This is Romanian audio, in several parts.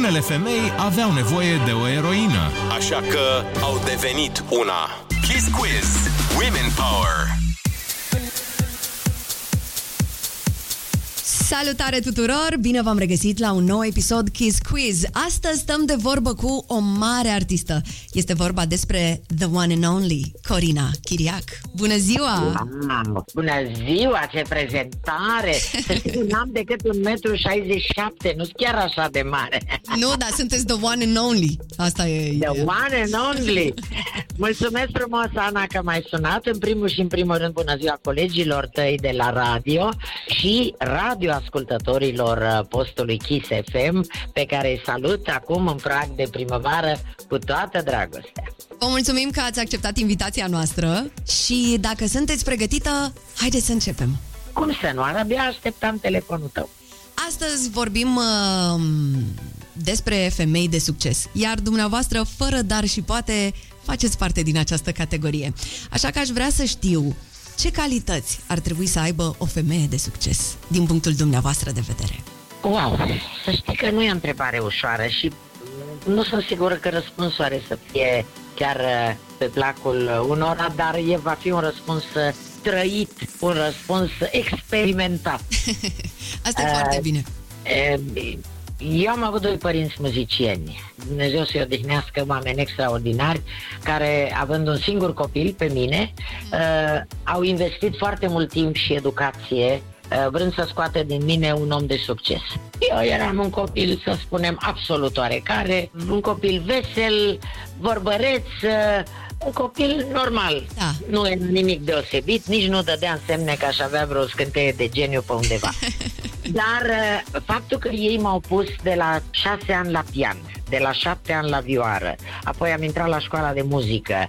unele femei aveau nevoie de o eroină. Așa că au devenit una. Kiss Quiz. Women Power. Salutare tuturor! Bine v-am regăsit la un nou episod Kiss Quiz. Astăzi stăm de vorbă cu o mare artistă. Este vorba despre The One and Only, Corina Chiriac. Bună ziua! Mamă, bună ziua, ce prezentare! Să știți, n-am decât 1,67 m, nu chiar așa de mare. Nu, dar sunteți The One and Only. Asta e... The one and only! Mulțumesc frumos, Ana, că m-ai sunat. În primul și în primul rând, bună ziua colegilor tăi de la radio și radio ascultătorilor uh, postului Kiss FM, pe care îi salut acum în prag de primăvară cu toată dragostea. Vă mulțumim că ați acceptat invitația noastră și dacă sunteți pregătită, haideți să începem. Cum să nu? Abia așteptam telefonul tău. Astăzi vorbim uh, despre femei de succes, iar dumneavoastră, fără dar și poate, faceți parte din această categorie. Așa că aș vrea să știu ce calități ar trebui să aibă o femeie de succes, din punctul dumneavoastră de vedere. Wow, să știi că nu e o întrebare ușoară și nu sunt sigură că răspunsul are să fie chiar uh, pe placul unora, dar e, va fi un răspuns uh, trăit, un răspuns experimentat. Asta e Uh, foarte bine. E, Eu am avut doi părinți muzicieni. Dumnezeu să-i odihnească oameni extraordinari care, având un singur copil pe mine, uh, au investit foarte mult timp și educație uh, vrând să scoată din mine un om de succes. Eu eram un copil, să spunem, absolut oarecare, un copil vesel, vorbăreț, uh, un copil normal. Da. Nu e nimic deosebit, nici nu dădea în semne că aș avea vreo scânteie de geniu pe undeva. Dar uh, faptul că ei m-au pus de la șase ani la pian, de la șapte ani la vioară, apoi am intrat la școala de muzică,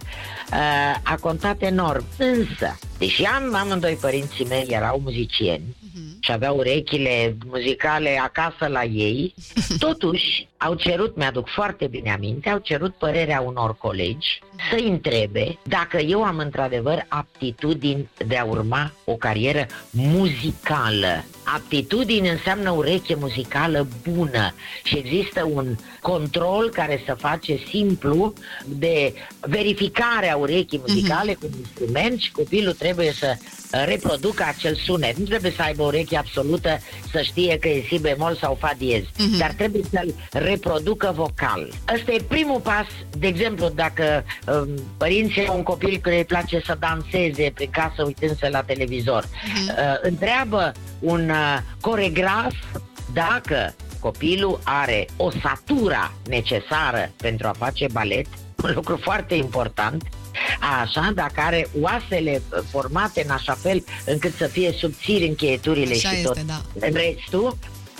uh, a contat enorm. Însă, deși am amândoi părinții mei erau muzicieni și aveau urechile muzicale acasă la ei, totuși au cerut, mi-aduc foarte bine aminte, au cerut părerea unor colegi să întrebe dacă eu am într-adevăr aptitudini de a urma o carieră muzicală. Aptitudini înseamnă ureche muzicală bună și există un control care se face simplu de verificare a urechii muzicale cu un instrument și copilul trebuie să uh, reproducă acel sunet. Nu trebuie să aibă o ureche absolută să știe că e si bemol sau fa diez, Mhm. dar trebuie să-l reproducă vocal. Ăsta e primul pas, de exemplu, dacă um, părinții au un copil care îi place să danseze prin casă uitându-se la televizor, uh, întreabă un uh, coregraf dacă copilul are osatura necesară pentru a face balet, un lucru foarte important, Așa, dacă are oasele uh, formate în așa fel încât să fie subțiri încheieturile Așa și este, tot da. restul,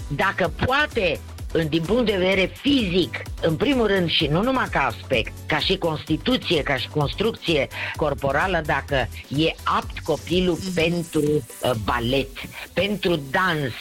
dacă poate în- din punct de vedere fizic, în primul rând și nu numai ca aspect, ca și constituție, ca și construcție corporală, dacă e apt copilul pentru uh, balet, pentru dans.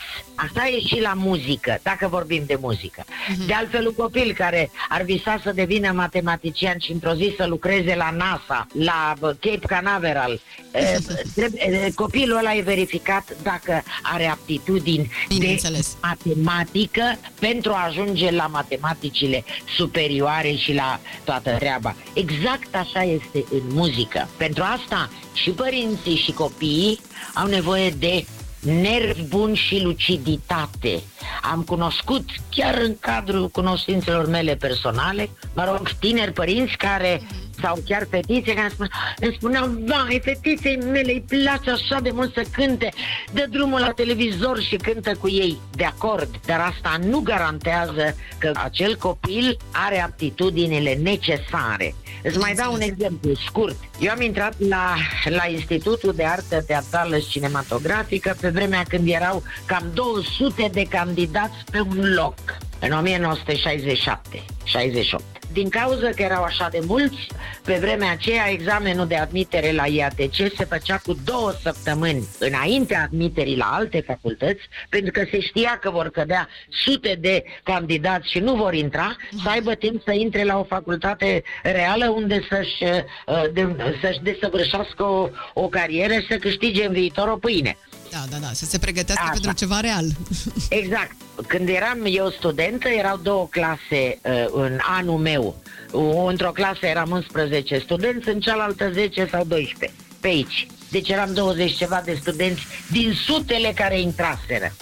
Asta e și la muzică, dacă vorbim de muzică. De altfel, un copil care ar visa să devină matematician și într-o zi să lucreze la NASA, la uh, Cape Canaveral, uh, trebuie- uh, copilul ăla e verificat dacă are aptitudini de Bineînțeles. matematică pentru a ajunge la matematicile superioare și la toată treaba. Exact așa este în muzică. Pentru asta și părinții și copiii au nevoie de nervi buni și luciditate. Am cunoscut, chiar în cadrul cunoștințelor mele personale, mă rog, tineri părinți care sau chiar fetițe care îmi spune, îmi spuneau, vai, fetiței mele îi place așa de mult să cânte, dă drumul la televizor și cântă cu ei. De acord, dar asta nu garantează că acel copil are aptitudinile necesare. Îți mai dau un exemplu scurt. Eu am intrat la, la Institutul de Artă Teatrală și Cinematografică pe vremea când erau cam 200 de candidați pe un loc, în 1967, 68. Din cauza că erau așa de mulți, pe vremea aceea examenul de admitere la IATC se făcea cu două săptămâni înaintea admiterii la alte facultăți, pentru că se știa că vor cădea sute de candidați și nu vor intra, să aibă timp să intre la o facultate reală unde să-și, uh, de, să-și desăvârșească o, o carieră și să câștige în viitor o pâine. Da, da, da, să se pregătească Așa. pentru ceva real. Exact. Când eram eu studentă, erau două clase uh, în anul meu. O- Într-o clasă eram 11 studenți, în cealaltă 10 sau 12. Pe aici. Deci eram 20 ceva de studenți din sutele care intraseră.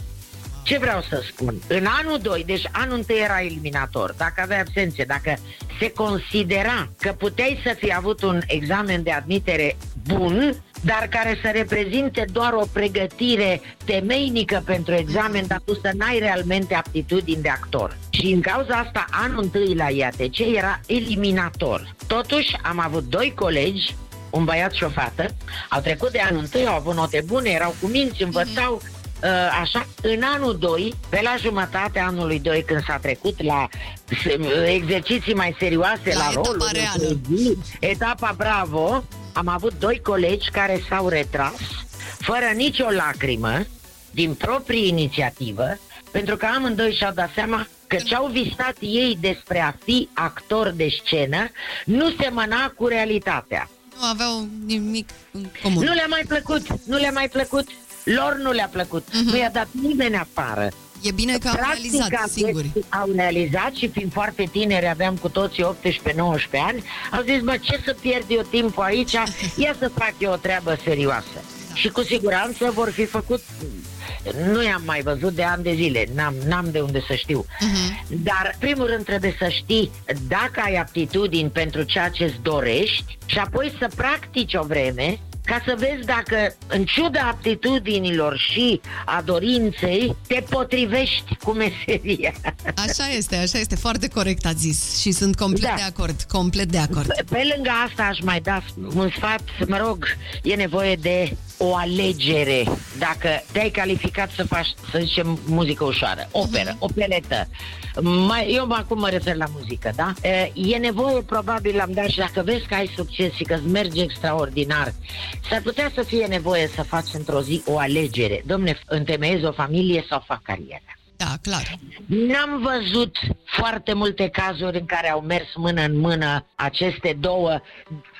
Ce vreau să spun? În anul 2, deci anul 1 era eliminator, dacă aveai absențe, dacă se considera că puteai să fi avut un examen de admitere bun, dar care să reprezinte doar o pregătire temeinică pentru examen, dar tu să n-ai realmente aptitudini de actor. Și în cauza asta, anul 1 la IATC era eliminator. Totuși, am avut doi colegi un băiat și o fată, au trecut de anul întâi, au avut note bune, erau cu minți, învățau, uh, așa, în anul 2, pe la jumătatea anului 2, când s-a trecut la se- exerciții mai serioase, La la, etapa roluri, reală. poezii, etapa Bravo, am avut doi colegi care s-au retras, fără nicio lacrimă, din proprie inițiativă, pentru că amândoi și-au dat seama că ce-au visat ei despre a fi actor de scenă nu semăna cu realitatea. Nu aveau nimic în comun. Nu le-a mai plăcut, nu le-a mai plăcut, lor nu le-a plăcut, Mhm. nu i-a dat nimeni afară. E bine că au realizat singuri. Au realizat și fiind foarte tineri, aveam cu toții 18-19 ani, au zis, mă, ce să pierd eu timpul aici, ia să fac eu o treabă serioasă. Și cu siguranță vor fi făcut, nu i-am mai văzut de ani de zile, n-am, n-am de unde să știu. Mhm. Dar, primul rând, trebuie să știi dacă ai aptitudini pentru ceea ce îți dorești și apoi să practici o vreme ca să vezi dacă, în ciuda aptitudinilor și a dorinței, te potrivești cu meseria. Așa este, așa este, foarte corect a zis și sunt complet Da. de acord, complet de acord. Pe, pe lângă asta aș mai da un sfat, mă rog, e nevoie de o alegere. Dacă te-ai calificat să faci, să zicem, muzică ușoară, operă, opeletă, mai, eu mă- acum mă refer la muzică, da? E, E nevoie, probabil, am dat și dacă vezi că ai succes și că îți merge extraordinar, s-ar putea să fie nevoie să faci într-o zi o alegere. Domne, întemeiez o familie sau fac carieră? Da, clar. N-am văzut foarte multe cazuri în care au mers mână în mână aceste două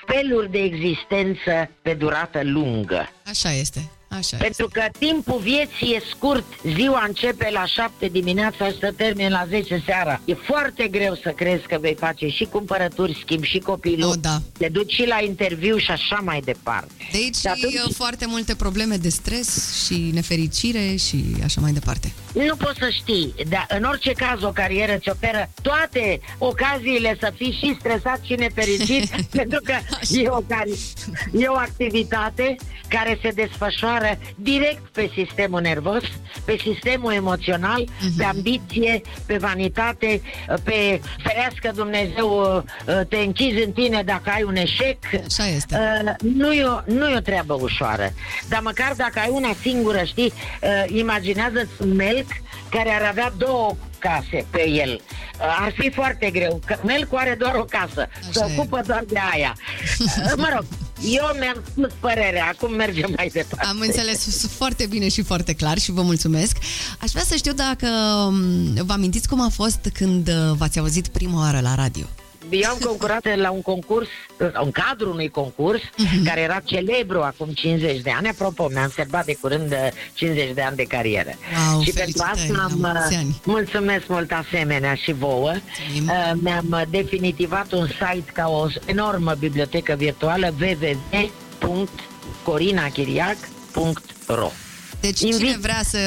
feluri de existență pe durată lungă. Așa este. Așa este. Pentru că timpul vieții e scurt, ziua începe la 7 dimineața și se termină la 10 seara. E foarte greu să crezi că vei face și cumpărături, schimb și copilul, O, da. te duci și la interviu și așa mai departe. De aici Și atunci- și foarte multe probleme de stres și nefericire și așa mai departe. Nu poți să știi, dar în orice caz o carieră ți oferă toate ocaziile să fii și stresat și nefericit, pentru că e o, cari- e o activitate care se desfășoară direct pe sistemul nervos, pe sistemul emoțional, pe ambiție, pe vanitate, pe ferească Dumnezeu, te închizi în tine dacă ai un eșec. Așa este. Uh, nu, e o, nu e o treabă ușoară. Dar măcar dacă ai una singură, știi, uh, imaginează-ți un melc care ar avea două case pe el. Uh, ar fi foarte greu. Că melcul are doar o casă. Se e. ocupă doar de aia. Uh, mă rog, eu mi-am spus părerea. Acum mergem mai departe. Am înțeles foarte bine și foarte clar și vă mulțumesc. Aș vrea să știu dacă m, vă amintiți cum a fost când uh, v-ați auzit prima oară la radio. Eu am concurat la un concurs, în cadrul unui concurs, care era celebru acum 50 de ani. Apropo, mi-am sărbat de curând uh, 50 de ani de carieră. Wow, și pentru felicitări, asta am, la mulți uh, ani. mulțumesc mult asemenea și vouă. Mulțumim. Uh, Mi-am uh, definitivat un site ca o enormă bibliotecă virtuală www.corinachiriac.ro Deci Invit- cine vrea să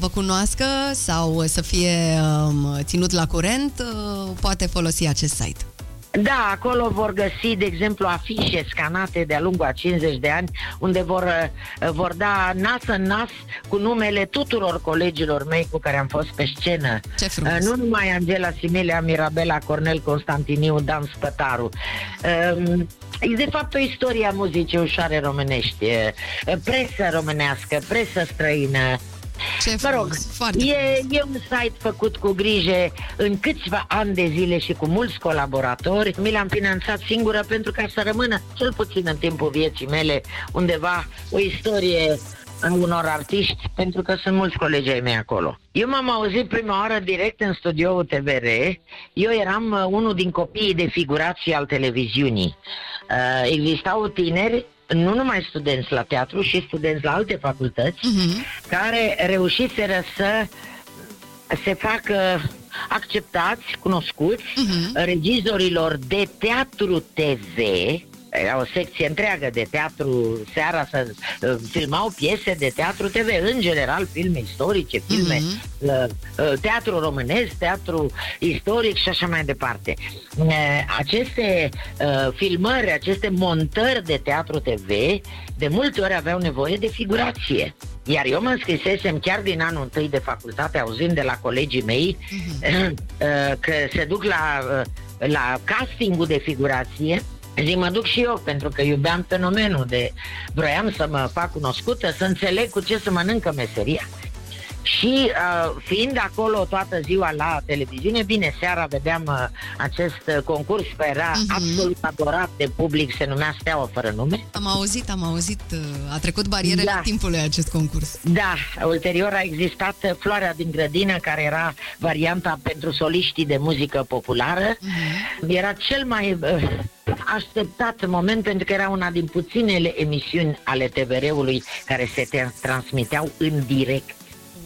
vă cunoască sau să fie um, ținut la curent, uh, poate folosi acest site. Da, acolo vor găsi, de exemplu, afișe scanate de-a lungul a 50 de ani, unde vor, uh, vor da nas în nas cu numele tuturor colegilor mei cu care am fost pe scenă. Ce frumos. Uh, Nu numai Angela Similia, Mirabela, Cornel Constantiniu, Dan Spătaru. Um, E de fapt o istorie a muzicii ușoare românești, e, presă românească, presă străină, Ce Mă frumos, rog, foarte e, e un site făcut cu grijă în câțiva ani de zile și cu mulți colaboratori. Mi l-am finanțat singură pentru ca să rămână, cel puțin în timpul vieții mele, undeva o istorie a unor artiști, pentru că sunt mulți colegi ai mei acolo. Eu m-am auzit prima oară direct în studioul TVR. Eu eram uh, unul din copiii de figurații al televiziunii. Uh, existau tineri nu numai studenți la teatru, și studenți la alte facultăți, uh-huh. care reușiseră să se facă acceptați, cunoscuți, uh-huh. regizorilor de teatru TV, era o secție întreagă de teatru seara să uh, filmau piese de teatru TV, în general filme istorice, filme uh-huh. uh, uh, teatru românesc, teatru istoric și așa mai departe. Uh, aceste uh, filmări, aceste montări de teatru TV de multe ori aveau nevoie de figurație. Iar eu mă înscrisesem chiar din anul întâi de facultate, auzind de la colegii mei uh-huh. că se duc la, uh, la castingul de figurație Zic, mă duc și eu, pentru că iubeam fenomenul de... Vroiam să mă fac cunoscută, să înțeleg cu ce să mănâncă meseria. Și uh, fiind acolo toată ziua la televiziune, bine, seara vedeam uh, acest uh, concurs care era uh-huh. absolut adorat de public, se numea Steaua fără nume. Am auzit, am auzit, uh, a trecut barierele da. timpului acest concurs. Da, ulterior a existat uh, Floarea din grădină, care era varianta pentru soliștii de muzică populară. Uh-huh. Era cel mai... Uh, așteptat moment pentru că era una din puținele emisiuni ale TVR-ului care se transmiteau în direct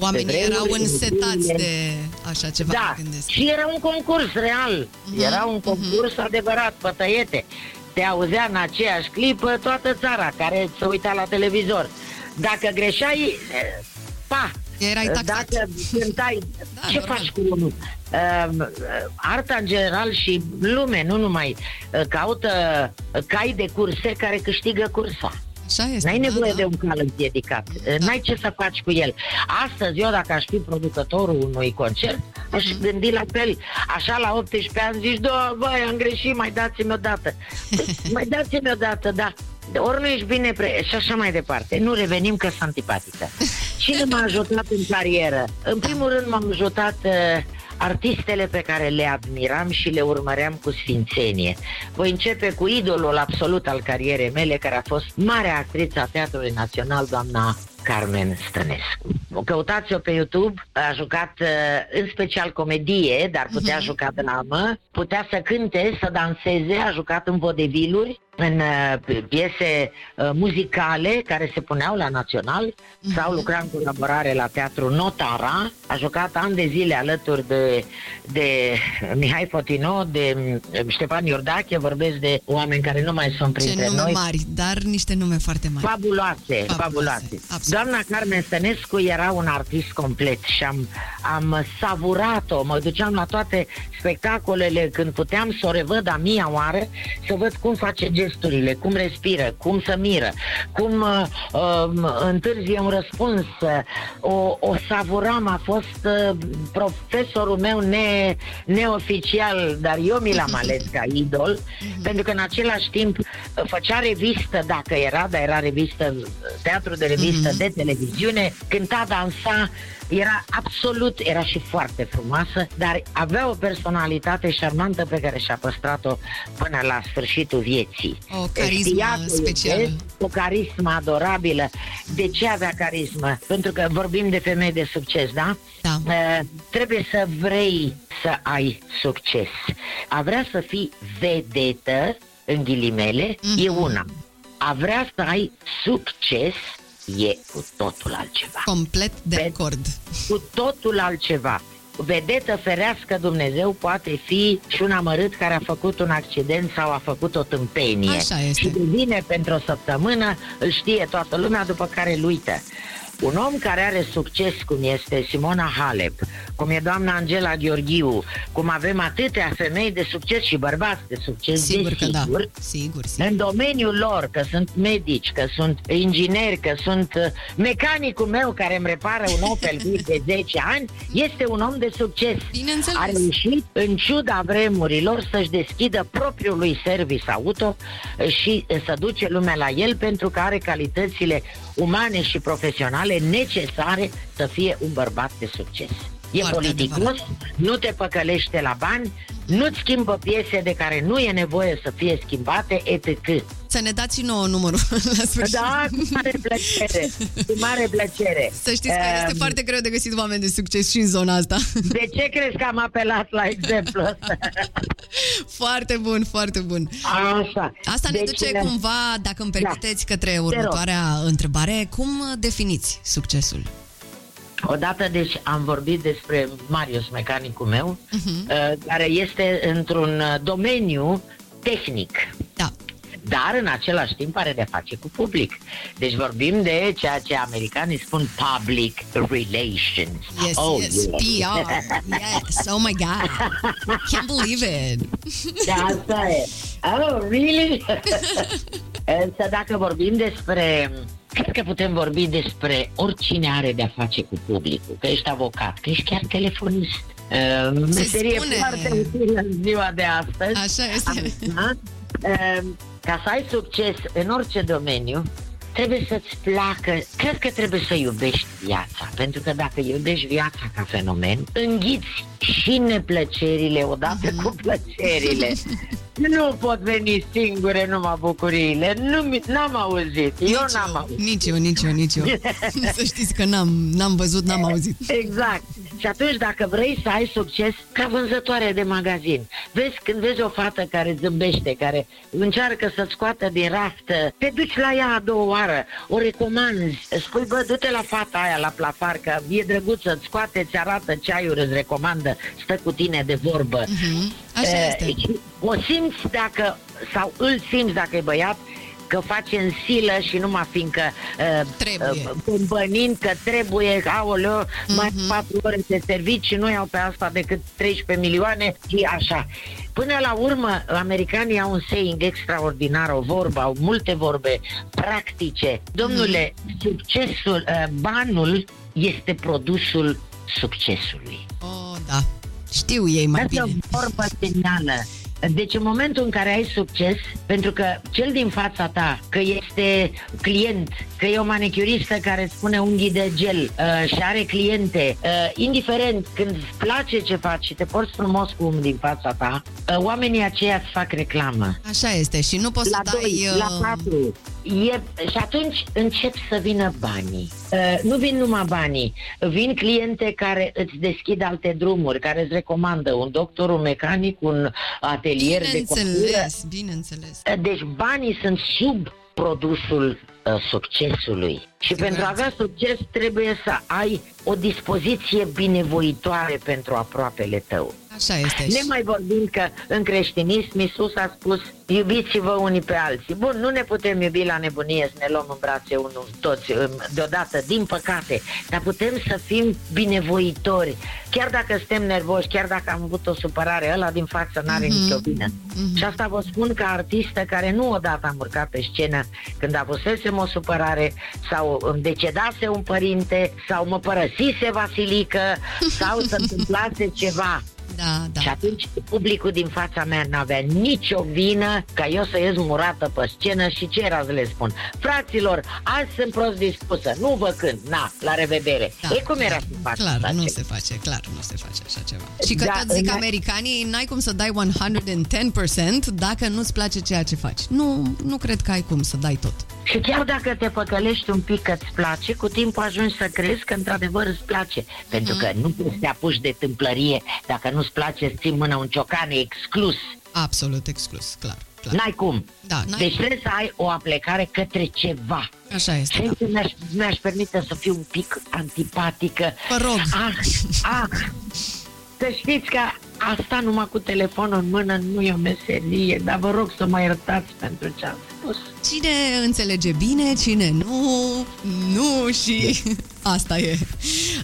Oamenii erau însetați de așa ceva, da, gândesc. și era un concurs real. Uh-huh. Era un concurs uh-huh. adevărat, pătăiete. Te auzea în aceeași clipă toată țara care se uita la televizor. Dacă greșeai, pa, Erai taxat. Dacă cântai, da, ce normal. faci cu unul? Uh, arta în general și lume, nu numai, uh, caută cai de curse care câștigă cursa. Așa este, N-ai da, nevoie da. de un cal împiedicat. Da. N-ai ce să faci cu el. Astăzi, eu dacă aș fi producătorul unui concert, aș mm-hmm. gândi la fel. Așa la 18 ani zici, da, băi, am greșit, mai dați-mi o dată. mai dați-mi o dată, da. Ori nu ești bine pre... și așa mai departe. Nu revenim că sunt antipatică. Cine m-a ajutat în carieră? În primul rând m-am ajutat uh, artistele pe care le admiram și le urmăream cu sfințenie. Voi începe cu idolul absolut al carierei mele, care a fost marea actriță a Teatrului Național, doamna Carmen Stănescu. O căutați-o pe YouTube, a jucat uh, în special comedie, dar putea uh-huh. juca dramă, putea să cânte, să danseze, a jucat în vodeviluri, în uh, piese uh, muzicale care se puneau la național uh-huh. sau lucra în colaborare la teatru Notara. A jucat ani de zile alături de, de Mihai Fotino, de um, Ștefan Iordache, vorbesc de oameni care nu mai sunt printre Ce nume noi. mari, dar niște nume foarte mari. Fabuloase, fabuloase. fabuloase. Doamna Carmen Stănescu era un artist complet și am, am savurat-o. Mă duceam la toate spectacolele când puteam să o revăd a mia oară, să văd cum face gesturile, cum respiră, cum să miră, cum uh, uh, întârzie un răspuns. O, o savuram, a fost uh, profesorul meu ne, neoficial, dar eu mi l-am ales ca idol, mhm. pentru că în același timp făcea revistă, dacă era, dar era revistă, teatru de revistă mm-hmm. de televiziune, cânta, dansa, era absolut, era și foarte frumoasă, dar avea o personalitate șarmantă pe care și-a păstrat-o până la sfârșitul vieții. O carismă specială. O carismă adorabilă. De ce avea carismă? Pentru că vorbim de femei de succes, da? Da. Uh, trebuie să vrei să ai succes. A vrea să fii vedetă, în ghilimele, mm-hmm. e mhm. una. A vrea să ai succes e cu totul altceva. Complet de Pe- acord. Cu totul altceva. Vedetă ferească Dumnezeu poate fi și un amărât care a făcut un accident sau a făcut o tâmpenie. Așa este. Și devine pentru o săptămână, îl știe toată lumea, după care îl uită. Un om care are succes, cum este Simona Halep, cum e doamna Angela Gheorghiu, cum avem atâtea femei de succes și bărbați de succes, sigur că da. Sigur, sigur. în domeniul lor, că sunt medici, că sunt ingineri, că sunt uh, mecanicul meu care îmi repară un Opel de 10 ani, este un om de succes. Bineînțeles. A reușit, în ciuda vremurilor, să-și deschidă propriul lui service auto și să duce lumea la el pentru că are calitățile umane și profesionale necesare să fie un bărbat de succes. E Foarte politicos, adevărat. nu te păcălește la bani, nu-ți schimbă piese de care nu e nevoie să fie schimbate, etc. Să ne dați și nouă numărul la sfârșit. Da, cu mare plăcere, cu mare plăcere. Să știți că este Um, foarte greu de găsit oameni de succes și în zona asta. De ce crezi că am apelat la exemplu ăsta? foarte bun, foarte bun. Așa. Asta ne Deci, duce ne- cumva, dacă îmi permiteți, către rog. următoarea întrebare. Cum definiți succesul? Odată, deci, am vorbit despre Marius, mecanicul meu, uh, care este într-un uh, domeniu tehnic. Da. Dar în același timp are de face cu public. Deci vorbim de ceea ce americanii spun public relations. Yes, oh, yes, yeah. PR. Yes, oh my God. Can't believe it. Da, asta e. Oh, really? Însă dacă vorbim despre Cred că putem vorbi despre oricine are de-a face cu publicul, că ești avocat, că ești chiar telefonist. Uh, meserie spune. foarte utilă în ziua de astăzi. Așa este. Da? Uh, Ca să ai succes în orice domeniu, trebuie să-ți placă, cred că trebuie să iubești viața, pentru că dacă iubești viața ca fenomen, înghiți și neplăcerile odată cu plăcerile. Nu pot veni singure numai bucuriile, nu, mi- n-am auzit, eu Nici n-am auzit. Nici eu, nici eu, nici eu. Să știți că n-am, n-am văzut, n-am auzit. Exact. Și atunci dacă vrei să ai succes ca vânzătoare de magazin, vezi când vezi o fată care zâmbește, care încearcă să scoată din raft, te duci la ea a doua oară, o recomanzi, spui, bă, du-te la fata aia la plafar, că e drăguță, îți scoate, ți arată ceaiuri, îți recomandă, stă cu tine de vorbă. Mhm. Așa Eh, este. și O simți dacă, sau îl simți dacă e băiat, că face în silă și numai fiindcă uh, Trebuie. uh, îmbănind că trebuie, aoleo, Mhm. mai patru ore de servici și nu iau pe asta decât 13 milioane și așa. Până la urmă, americanii au un saying extraordinar, o vorbă, au multe vorbe practice. Domnule, Mhm. succesul, uh, banul este produsul succesului. Oh, da. Știu ei mai Asta e bine. o vorbă genială. Deci în momentul în care ai succes, pentru că cel din fața ta, că este client, că e o manicuristă care îți pune unghii de gel uh, și are cliente, uh, indiferent când îți place ce faci și te porți frumos cu unul din fața ta, uh, oamenii aceia îți fac reclamă. Așa este și nu poți La să dai... 2, uh, la 4. E, și atunci încep să vină banii. Uh, nu vin numai banii, vin cliente care îți deschid alte drumuri, care îți recomandă un doctor, un mecanic, un atelier de costură. Bineînțeles, bineînțeles. Uh, Deci banii sunt sub produsul uh, succesului. Și Siguranță. pentru a avea succes trebuie să ai o dispoziție binevoitoare pentru aproapele tău. Așa este. Ne mai vorbim că în creștinism Iisus a spus iubiți-vă unii pe alții. Bun, nu ne putem iubi la nebunie să ne luăm în brațe unul toți um, deodată, din păcate, dar putem să fim binevoitori. Chiar dacă suntem nervoși, chiar dacă am avut o supărare, ăla din față n-are Mhm. nicio vină. Și asta vă spun ca artistă care nu odată am urcat pe scenă când avusesem o supărare sau îmi decedase un părinte sau mă părăsise Vasilică sau se întâmplase ceva. Da, da. Și atunci publicul din fața mea n-avea nicio vină ca eu să ies murată pe scenă și ce era să le spun? Fraților, azi sunt prost dispusă, nu vă cânt, na, la revedere. Da, e cum era să faci Clar, așa nu ceva? se face, clar, nu se face așa ceva. Și că Da, tot zic în- americanii, n-ai cum să dai 110% dacă nu-ți place ceea ce faci. Nu, nu cred că ai cum să dai tot. Și chiar dacă te păcălești un pic că îți place, cu timpul ajungi să crezi că într-adevăr îți place. Pentru că nu poți să te apuci de tâmplărie dacă nu-ți place să ții mână un ciocan exclus. Absolut exclus, clar. clar. N-ai cum. Da, n-ai deci trebuie să ai o aplecare către ceva. Așa este. Și aici mi-aș, mi-aș permite să fiu un pic antipatică. Vă rog. Ah, ah, să știți că asta numai cu telefonul în mână nu e o meserie, dar vă rog să mă iertați pentru ce am spus. Cine înțelege bine, cine nu, nu și asta e.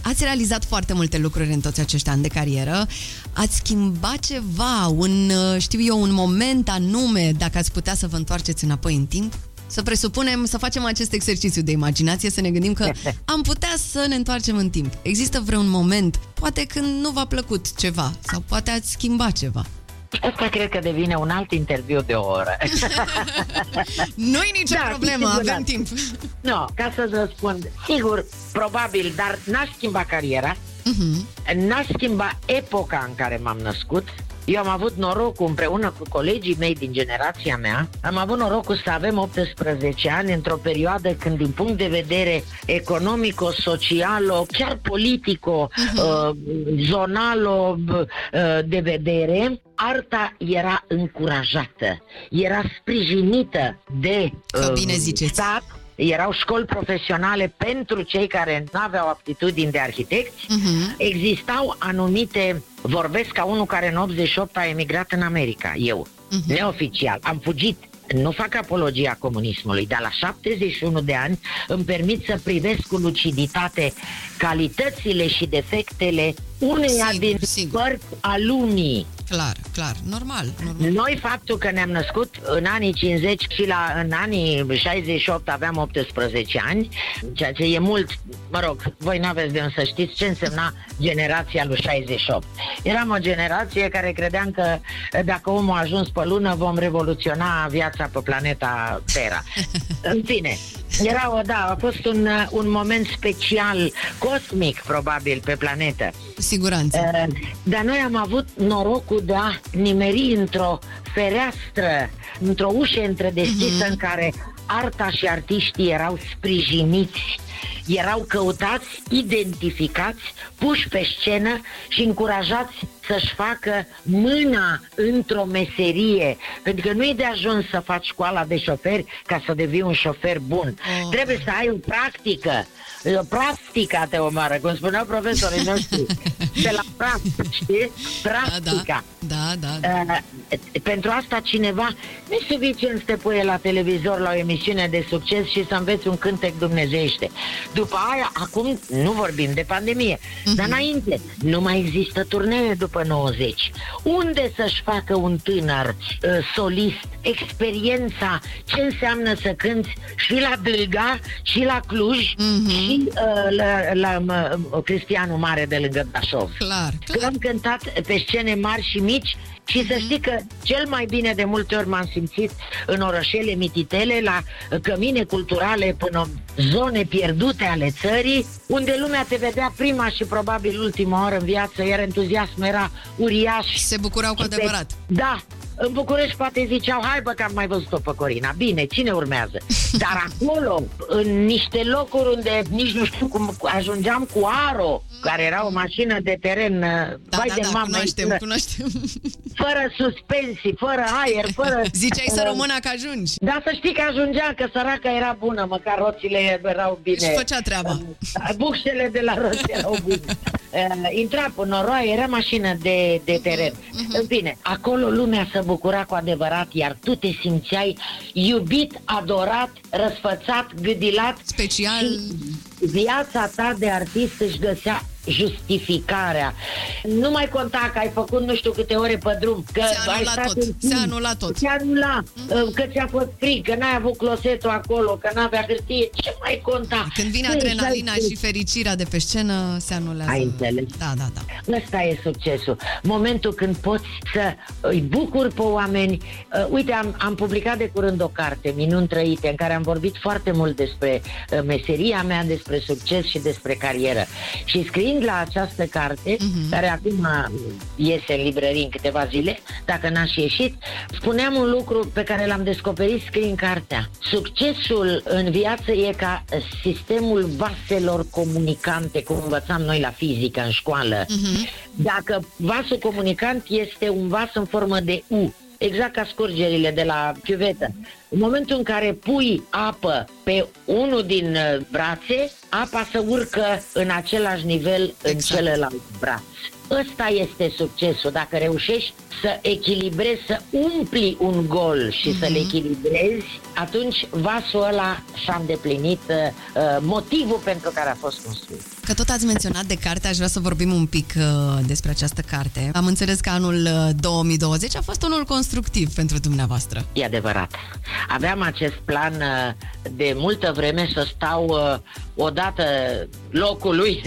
Ați realizat foarte multe lucruri în toți acești ani de carieră. Ați schimbat ceva, un, uh, știu eu, un moment anume, dacă ați putea să vă întoarceți înapoi în timp? Să presupunem, să facem acest exercițiu de imaginație, să ne gândim că am putea să ne întoarcem în timp. Există vreun moment, poate când nu v-a plăcut ceva, sau poate ați schimbat ceva. Asta cred că devine un alt interviu de o oră. Nu-i nicio Da, problemă, cu avem siguranță. timp. nu, ca să răspund, sigur, probabil, dar n-aș schimba cariera, Mhm. n-aș schimba epoca în care m-am născut, Eu am avut norocul împreună cu colegii mei din generația mea, am avut norocul să avem 18 ani într-o perioadă când din punct de vedere economico-socialo, chiar politico, uh-huh. uh, zonalo uh, de vedere, arta era încurajată, era sprijinită de Că bine ziceți. stat, erau școli profesionale pentru cei care nu aveau aptitudini de arhitecți, Mhm. existau anumite, vorbesc ca unul care în 88 a emigrat în America, eu, Mhm. neoficial, am fugit nu fac apologia comunismului, dar la 71 de ani îmi permit să privesc cu luciditate calitățile și defectele uneia Sigur, din sigur. părți a lumii. Clar, clar, normal, normal. Noi faptul că ne-am născut în anii 50 și la, în anii 68 aveam 18 ani, ceea ce e mult, mă rog, voi n-aveți de unde să știți ce însemna generația lui 68. Eram o generație care credeam că dacă omul a ajuns pe lună vom revoluționa viața pe planeta Terra. în fine, era o, da, a fost un, un moment special, cosmic probabil pe planetă. Cu siguranță. Uh, Dar noi am avut norocul de a nimeri într-o fereastră, într-o ușă întredeschisă în care arta și artiștii erau sprijiniți, erau căutați, identificați, puși pe scenă și încurajați să-și facă mâna într-o meserie. Pentru că nu e de ajuns să faci școala de șoferi ca să devii un șofer bun. Oh. Trebuie să ai o practică. O practica te omoară, cum spuneau profesorii noștri. De la practică, știi? Da, Practica. da, da, da. da. Uh, pentru asta cineva nu e suficient să te pui la televizor la o emisiune de succes și să înveți un cântec dumnezeiește. După aia, acum nu vorbim de pandemie, dar înainte nu mai există turnee după 90. Unde să-și facă un tânăr uh, solist experiența ce înseamnă să cânti și la Dâlga, și la Cluj, și uh, la, la uh, Cristianul Mare de lângă Brașov. Clar, Că clar. am cântat pe scene mari și mici și să știi că cel mai bine de multe ori m-am simțit în orășele mititele, la cămine culturale până în zone pierdute ale țării, unde lumea te vedea prima și probabil ultima oră în viață, iar entuziasmul era uriaș. Se bucurau cu Și pe- adevărat. Da, în București poate ziceau, hai bă că am mai văzut-o pe Corina. Bine, cine urmează? Dar acolo, în niște locuri unde nici nu știu cum ajungeam cu Aro, care era o mașină de teren, Da, vai da, de da, mamă, cunoaștem, fără, cunoaștem. fără suspensii, fără aer, fără... Ziceai să Uh, rămână că ajungi. Da, să știi că ajungea, că săraca era bună, măcar roțile erau bine. Și făcea treaba. Buxele de la roți erau bune. Uh, intra pe noroaie, era mașină de, de teren. În fine, acolo lumea se bucura cu adevărat, iar tu te simțeai iubit, adorat, răsfățat, gâdilat Special. și viața ta de artist își găsea justificarea. Nu mai conta că ai făcut nu știu câte ore pe drum, că Se ai anula stat tot, în se timp, anula tot. Se anula, uh, că ți-a fost frig, că n-ai avut closetul acolo, că n-avea hârtie, ce mai conta? Când vine Nu adrenalina exista- și fericirea de pe scenă, se anulează. Ai înțeles? Da, da, da. Ăsta e succesul. Momentul când poți să îi bucuri pe oameni. Uh, uite, am, am publicat de curând o carte, Minuni Trăite, în care am vorbit foarte mult despre uh, meseria mea, despre succes și despre carieră. Și scriind la această carte, Mhm. care acum uh, iese în librării în câteva zile, dacă n-aș ieșit, spuneam un lucru pe care l-am descoperit scriind cartea. Succesul în viață e ca uh, sistemul vaselor comunicante, cum învățam noi la fizică în școală. Dacă vasul comunicant este un vas în formă de U, exact ca scurgerile de la chiuvetă. În momentul în care pui apă pe unul din uh, brațe, apa se urcă în același nivel în Exact. celălalt braț. Ăsta este succesul. Dacă reușești să echilibrezi, să umpli un gol și să-l echilibrezi, atunci vasul ăla și-a îndeplinit uh, uh, motivul pentru care a fost construit. Că tot ați menționat de carte, aș vrea să vorbim un pic uh, despre această carte. Am înțeles că anul uh, 2020 a fost unul constructiv pentru dumneavoastră. E adevărat. Aveam acest plan uh, de multă vreme să stau uh, odată locului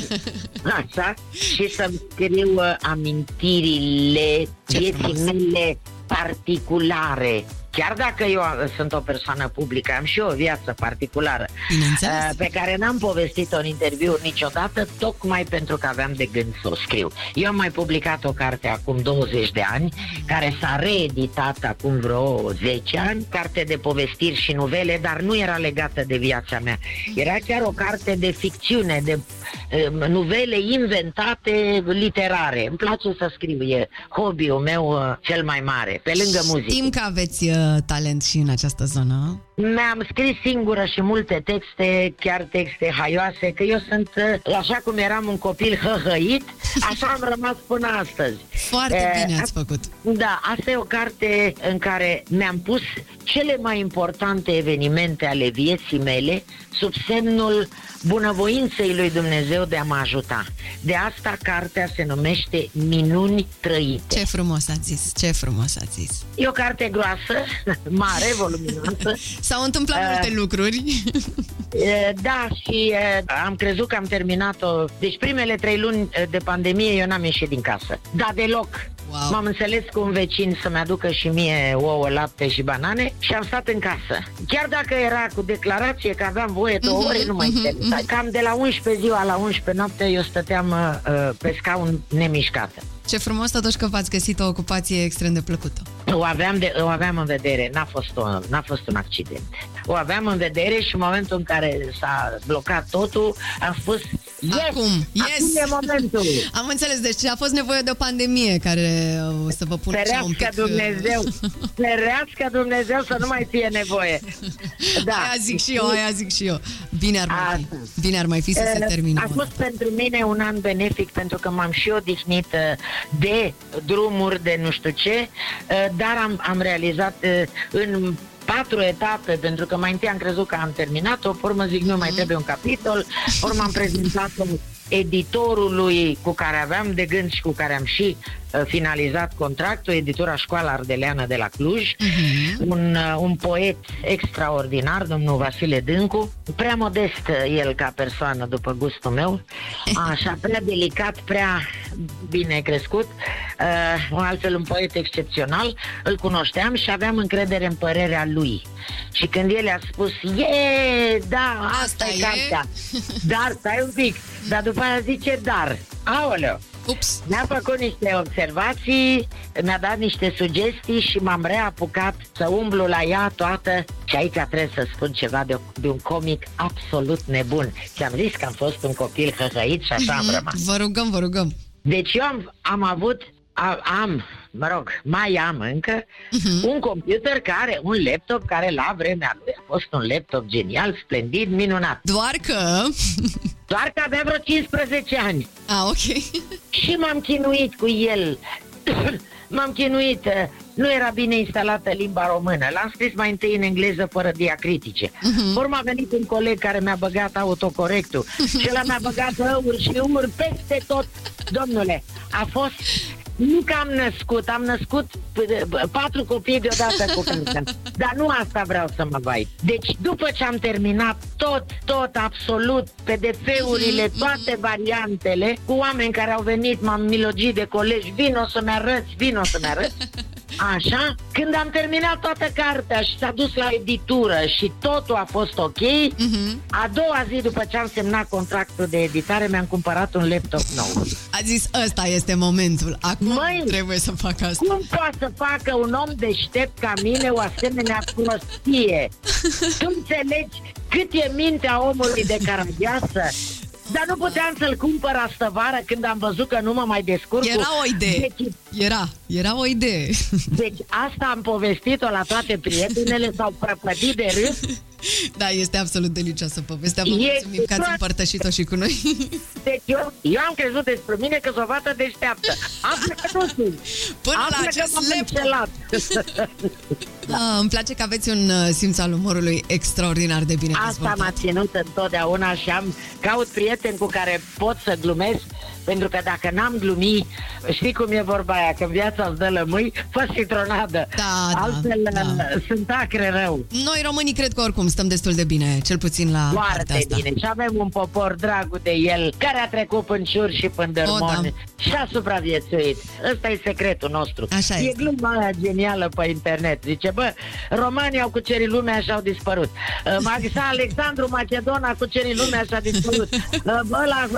așa, și să-mi scriu uh, amintirile vieții mele particulare chiar dacă eu sunt o persoană publică, am și eu o viață particulară Bineînțeles. uh, pe care n-am povestit-o în interviu niciodată, tocmai pentru că aveam de gând să o scriu. Eu am mai publicat o carte acum 20 de ani, care s-a reeditat acum vreo 10 ani, carte de povestiri și novele, dar nu era legată de viața mea. Era chiar o carte de ficțiune, de uh, novele inventate literare. Îmi place să scriu, e hobby-ul meu uh, cel mai mare, pe lângă muzică. Știm că aveți uh, talent și în această zonă. Mi-am scris singură și multe texte, chiar texte haioase, că eu sunt, uh, așa cum eram un copil hăhăit, așa am rămas până astăzi. Foarte Eh, bine ați făcut. Da, asta e o carte în care mi-am pus cele mai importante evenimente ale vieții mele sub semnul bunăvoinței lui Dumnezeu de a mă ajuta. De asta cartea se numește Minuni trăite. Ce frumos ați zis, ce frumos ați zis. E o carte groasă, mare, voluminoasă, S-au întâmplat Eh. multe lucruri. E, Da, și e, am crezut că am terminat-o. Deci primele trei luni e, de pandemie eu n-am ieșit din casă. Da, deloc. Wow. M-am înțeles cu un vecin să-mi aducă și mie ouă, lapte și banane și am stat în casă. Chiar dacă era cu declarație că aveam voie două ore, nu mai interesa. Cam de la 11 ziua la 11 noapte eu stăteam uh, uh, pe scaun nemișcată. Ce frumos totuși că v-ați găsit o ocupație extrem de plăcută. O aveam, de, o aveam în vedere, n-a fost, o, n-a fost un accident. O aveam în vedere și în momentul în care s-a blocat totul, am spus, yes, Acum, yes! acum e momentul. Am înțeles, deci a fost nevoie de o pandemie care uh, o să vă pună așa un Ferească pic... uh, Dumnezeu, ferească Dumnezeu să nu mai fie nevoie. Da. Aia zic și eu, aia zic și eu. Bine ar mai fi. Asta. Bine ar mai fi să se Eh, termine. A fost pentru mine un an benefic pentru că m-am și odihnit eh, de drumuri, de nu știu ce, eh, dar am, am realizat eh, în patru etape, pentru că mai întâi am crezut că am terminat-o, pe urmă zic nu mai trebuie un capitol, pe urmă am prezentat-o editorului cu care aveam de gând și cu care am și uh, finalizat contractul, editura Școala Ardeleană de la Cluj, un, uh, un poet extraordinar, domnul Vasile Dâncu, prea modest uh, el ca persoană după gustul meu, așa, prea delicat, prea bine crescut, uh, un altfel un poet excepțional, îl cunoșteam și aveam încredere în părerea lui. Și când el a spus, e, da, asta, Asta e e?" cartea, dar, stai un pic, dar după aia zice dar, aoleo, Ups! mi-a făcut niște observații, mi-a dat niște sugestii și m-am reapucat să umblu la ea toată și aici trebuie să spun ceva de, de un comic absolut nebun. Ți-am zis că am fost un copil hăhăit și așa am rămas. Vă rugăm, vă rugăm. Deci eu am, am avut, a, am, mă rog, mai am încă, un computer care, un laptop care la vremea lui a fost un laptop genial, splendid, minunat. Doar că... Doar că avea vreo 15 ani. A, ok. Și m-am chinuit cu el. m-am chinuit. uh, Nu era bine instalată limba română. L-am scris mai întâi în engleză fără diacritice. Uh-huh. Urmă a venit un coleg care mi-a băgat autocorectul. și ăla mi-a băgat ăuri și uri peste tot. Domnule, a fost... Nu că am născut, am născut p- p- patru copii deodată cu cancer. Dar nu asta vreau să mă vai. Deci după ce am terminat tot, tot, absolut, PDF-urile, toate variantele, cu oameni care au venit, m-am milogit de colegi, vino să-mi arăți, vino să-mi arăți. Așa, când am terminat toată cartea și s-a dus la editură și totul a fost ok, a doua zi după ce am semnat contractul de editare mi-am cumpărat un laptop nou. A zis, ăsta este momentul. Acum Măi! trebuie să fac asta. Cum poate să facă un om deștept ca mine o asemenea prostie? Tu înțelegi cât e mintea omului de caragioasă? Dar nu puteam să-l cumpăr astă vară când am văzut că nu mă mai descurc. cu Era o idee. 10 Era, era o idee. Deci asta am povestit-o la toate prietenele, s-au prăpădit de râs. Da, este absolut delicioasă povestea. Vă E mulțumim că ați clar. împărtășit-o și cu noi. Deci eu, eu am crezut despre mine că s-o fată deșteaptă. Află că nu sunt. Până la Află că acest m-am laptop. înșelat. Da, îmi place că aveți un uh, simț al umorului extraordinar de bine Asta m-a dezvoltat. ținut întotdeauna și am caut prieteni cu care pot să glumesc Pentru că dacă n-am glumit, știi cum e vorba aia, că viața îți dă lămâi, fă citronadă. Da, da, Altfel da. sunt acre rău. Noi românii cred că oricum stăm destul de bine, cel puțin la partea Foarte asta. bine. Și avem un popor dragul de el, care a trecut până șur și până dărmon O, da. și a supraviețuit. Ăsta e secretul nostru. Așa e este. gluma aia genială pe internet. Zice, bă, romanii au cucerit lumea și au dispărut. Uh, Magisa Alexandru Macedon a cucerit lumea și a dispărut. Uh, Bă, la,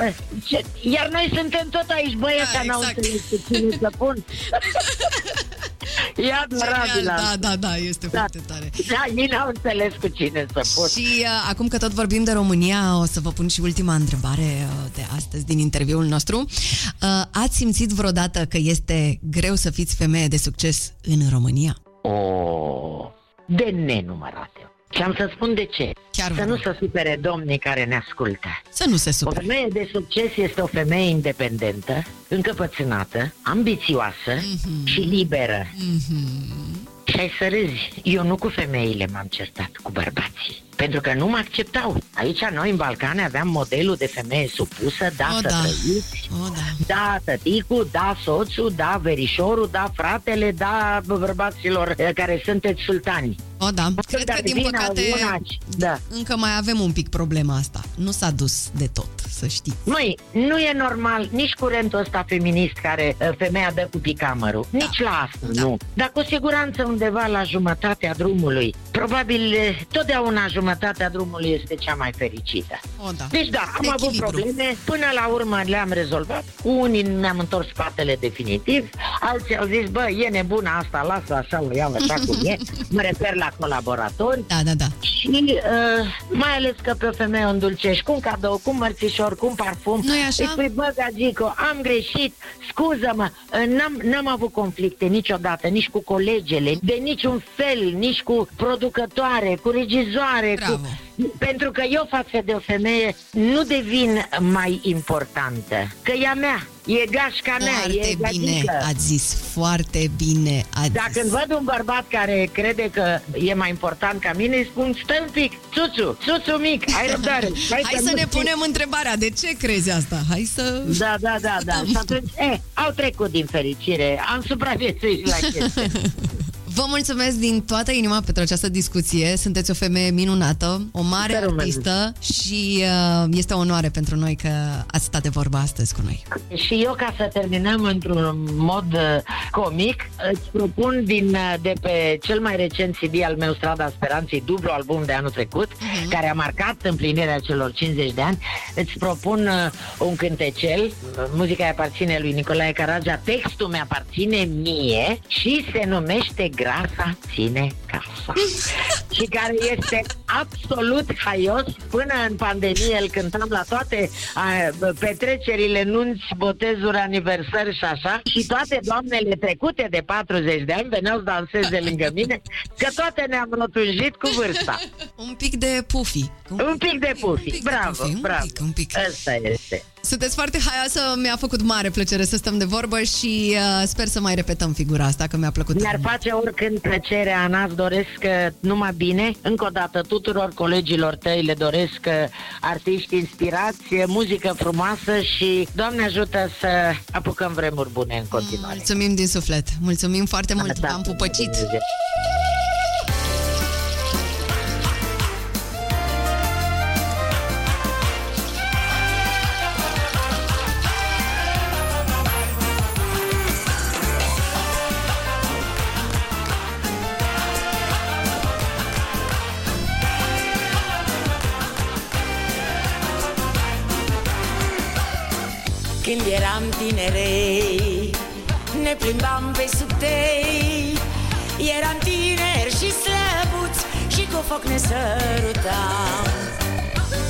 ce, iar noi suntem tot aici, băie, Da, că n-au exact. înțeles cu cine să pun. e adorabil. Genial, asta. da, da, da, este Da. foarte tare. Da, ei n-au înțeles cu cine să pun. Și uh, acum că tot vorbim de România, o să vă pun și ultima întrebare uh, de astăzi din interviul nostru. Uh, ați simțit vreodată că este greu să fiți femeie de succes în România? O, de nenumărate. Și am să spun de ce. Chiar să vreau. nu se supere domnii care ne ascultă. Să nu se O supere. femeie de succes este o femeie independentă, încăpățânată, ambițioasă Mhm. și liberă. Și ai să râzi, eu nu cu femeile m-am certat, cu bărbații. Pentru că nu mă acceptau. Aici noi în Balcane aveam modelul de femeie supusă, da O, să da. trăiți, O, da. da tăticul, da soțul, da verișorul, da fratele, da bărbaților eh, care sunteți sultani. O, da. Cred că, Dar din vine păcate, una și- da. încă mai avem un pic problema asta. Nu s-a dus de tot, să știți. Măi, nu e normal nici curentul ăsta feminist care uh, femeia dă cu picamărul. Nici la asta, Da. nu. Dar cu siguranță undeva la jumătatea drumului. Probabil uh, totdeauna jumătatea drumului este cea mai fericită. O, da. Deci da, am avut Echilibru. probleme, până la urmă le-am rezolvat. Cu unii mi-am întors spatele definitiv, alții au zis, bă, e nebună asta, lasă așa, o iau așa cum e. Mă refer la colaboratori. Da, da, da. Și uh, mai ales că pe o femeie o îndulcești cu un cadou, cu un mărțișor, cu un parfum. Nu-i așa? Îi spui, bă, gagico, am greșit, scuză-mă, uh, n-am, n-am avut conflicte niciodată, nici cu colegele, de niciun fel, nici cu producătoare, cu regizoare, Bravo. cu... Pentru că eu față de o femeie nu devin mai importantă, că e a mea, e gașca mea, e Foarte bine gagică. ați zis, foarte bine ați Dacă zis. îmi văd un bărbat care crede că e mai important ca mine, îi spun, stai un pic, țuțu, țuțu mic, ai răbdare. Hai să nu ne știi." punem întrebarea, de ce crezi asta? Hai să... Da, da, da, da. Și atunci, eh, au trecut din fericire, am supraviețuit la chestia. Vă mulțumesc din toată inima pentru această discuție. Sunteți o femeie minunată, o mare Super artistă și uh, este o onoare pentru noi că ați stat de vorbă astăzi cu noi. Și eu, ca să terminăm într-un mod uh, comic, îți propun din, uh, de pe cel mai recent CD al meu, Strada Speranței, dublu album de anul trecut, Mhm. care a marcat împlinirea celor 50 de ani, îți propun uh, un cântecel, muzica îi aparține lui Nicolae Caragea, textul mi-aparține mie și se numește Grasa ține casa. și care este absolut haios. Până în pandemie îl cântam la toate a, petrecerile, nunți, botezuri, aniversări și așa. Și toate doamnele trecute de 40 de ani veneau să danseze lângă mine, că toate ne-am rotunjit cu vârsta. Un pic de pufi. Un pic de Un pufi. pic de Bravo, pufi, un bravo. pic, un pic. Asta este. Sunteți foarte haioasă, mi-a făcut mare plăcere să stăm de vorbă și uh, sper să mai repetăm figura asta, că mi-a plăcut. Mi-ar face oricând plăcerea, Ana, îți doresc uh, numai bine. Încă o dată tuturor colegilor tăi le doresc uh, artiști inspirați, uh, muzică frumoasă și Doamne ajută să apucăm vremuri bune în continuare. Mulțumim din suflet. Mulțumim foarte mult. Da. V-am pupăcit. Când eram tinerei Ne plimbam pe subtei Eram tineri și slăbuți Și cu foc ne sărutam.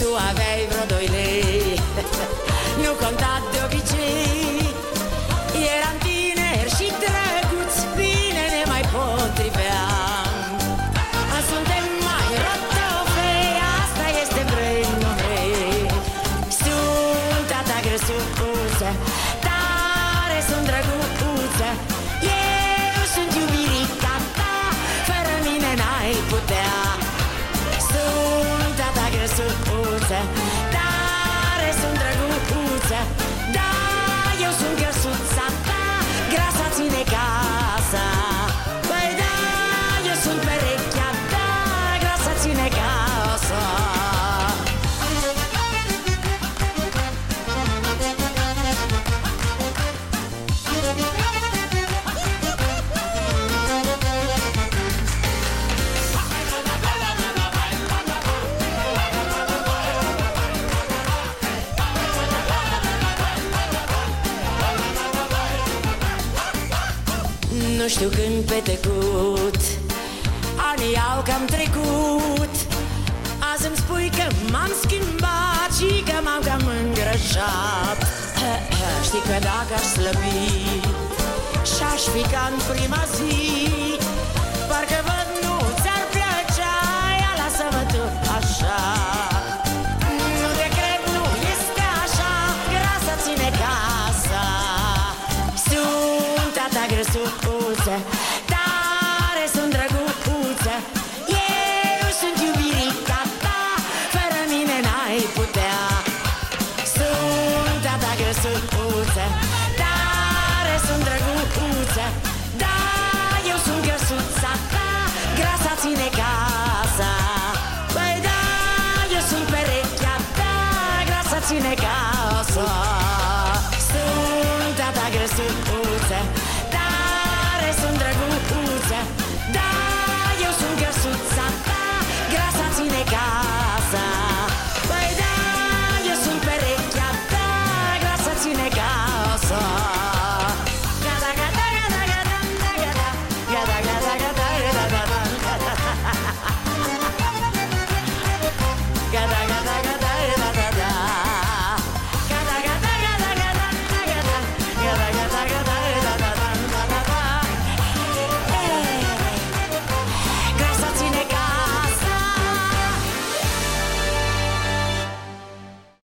Tu aveai vreo doi lei Nu conta de obicei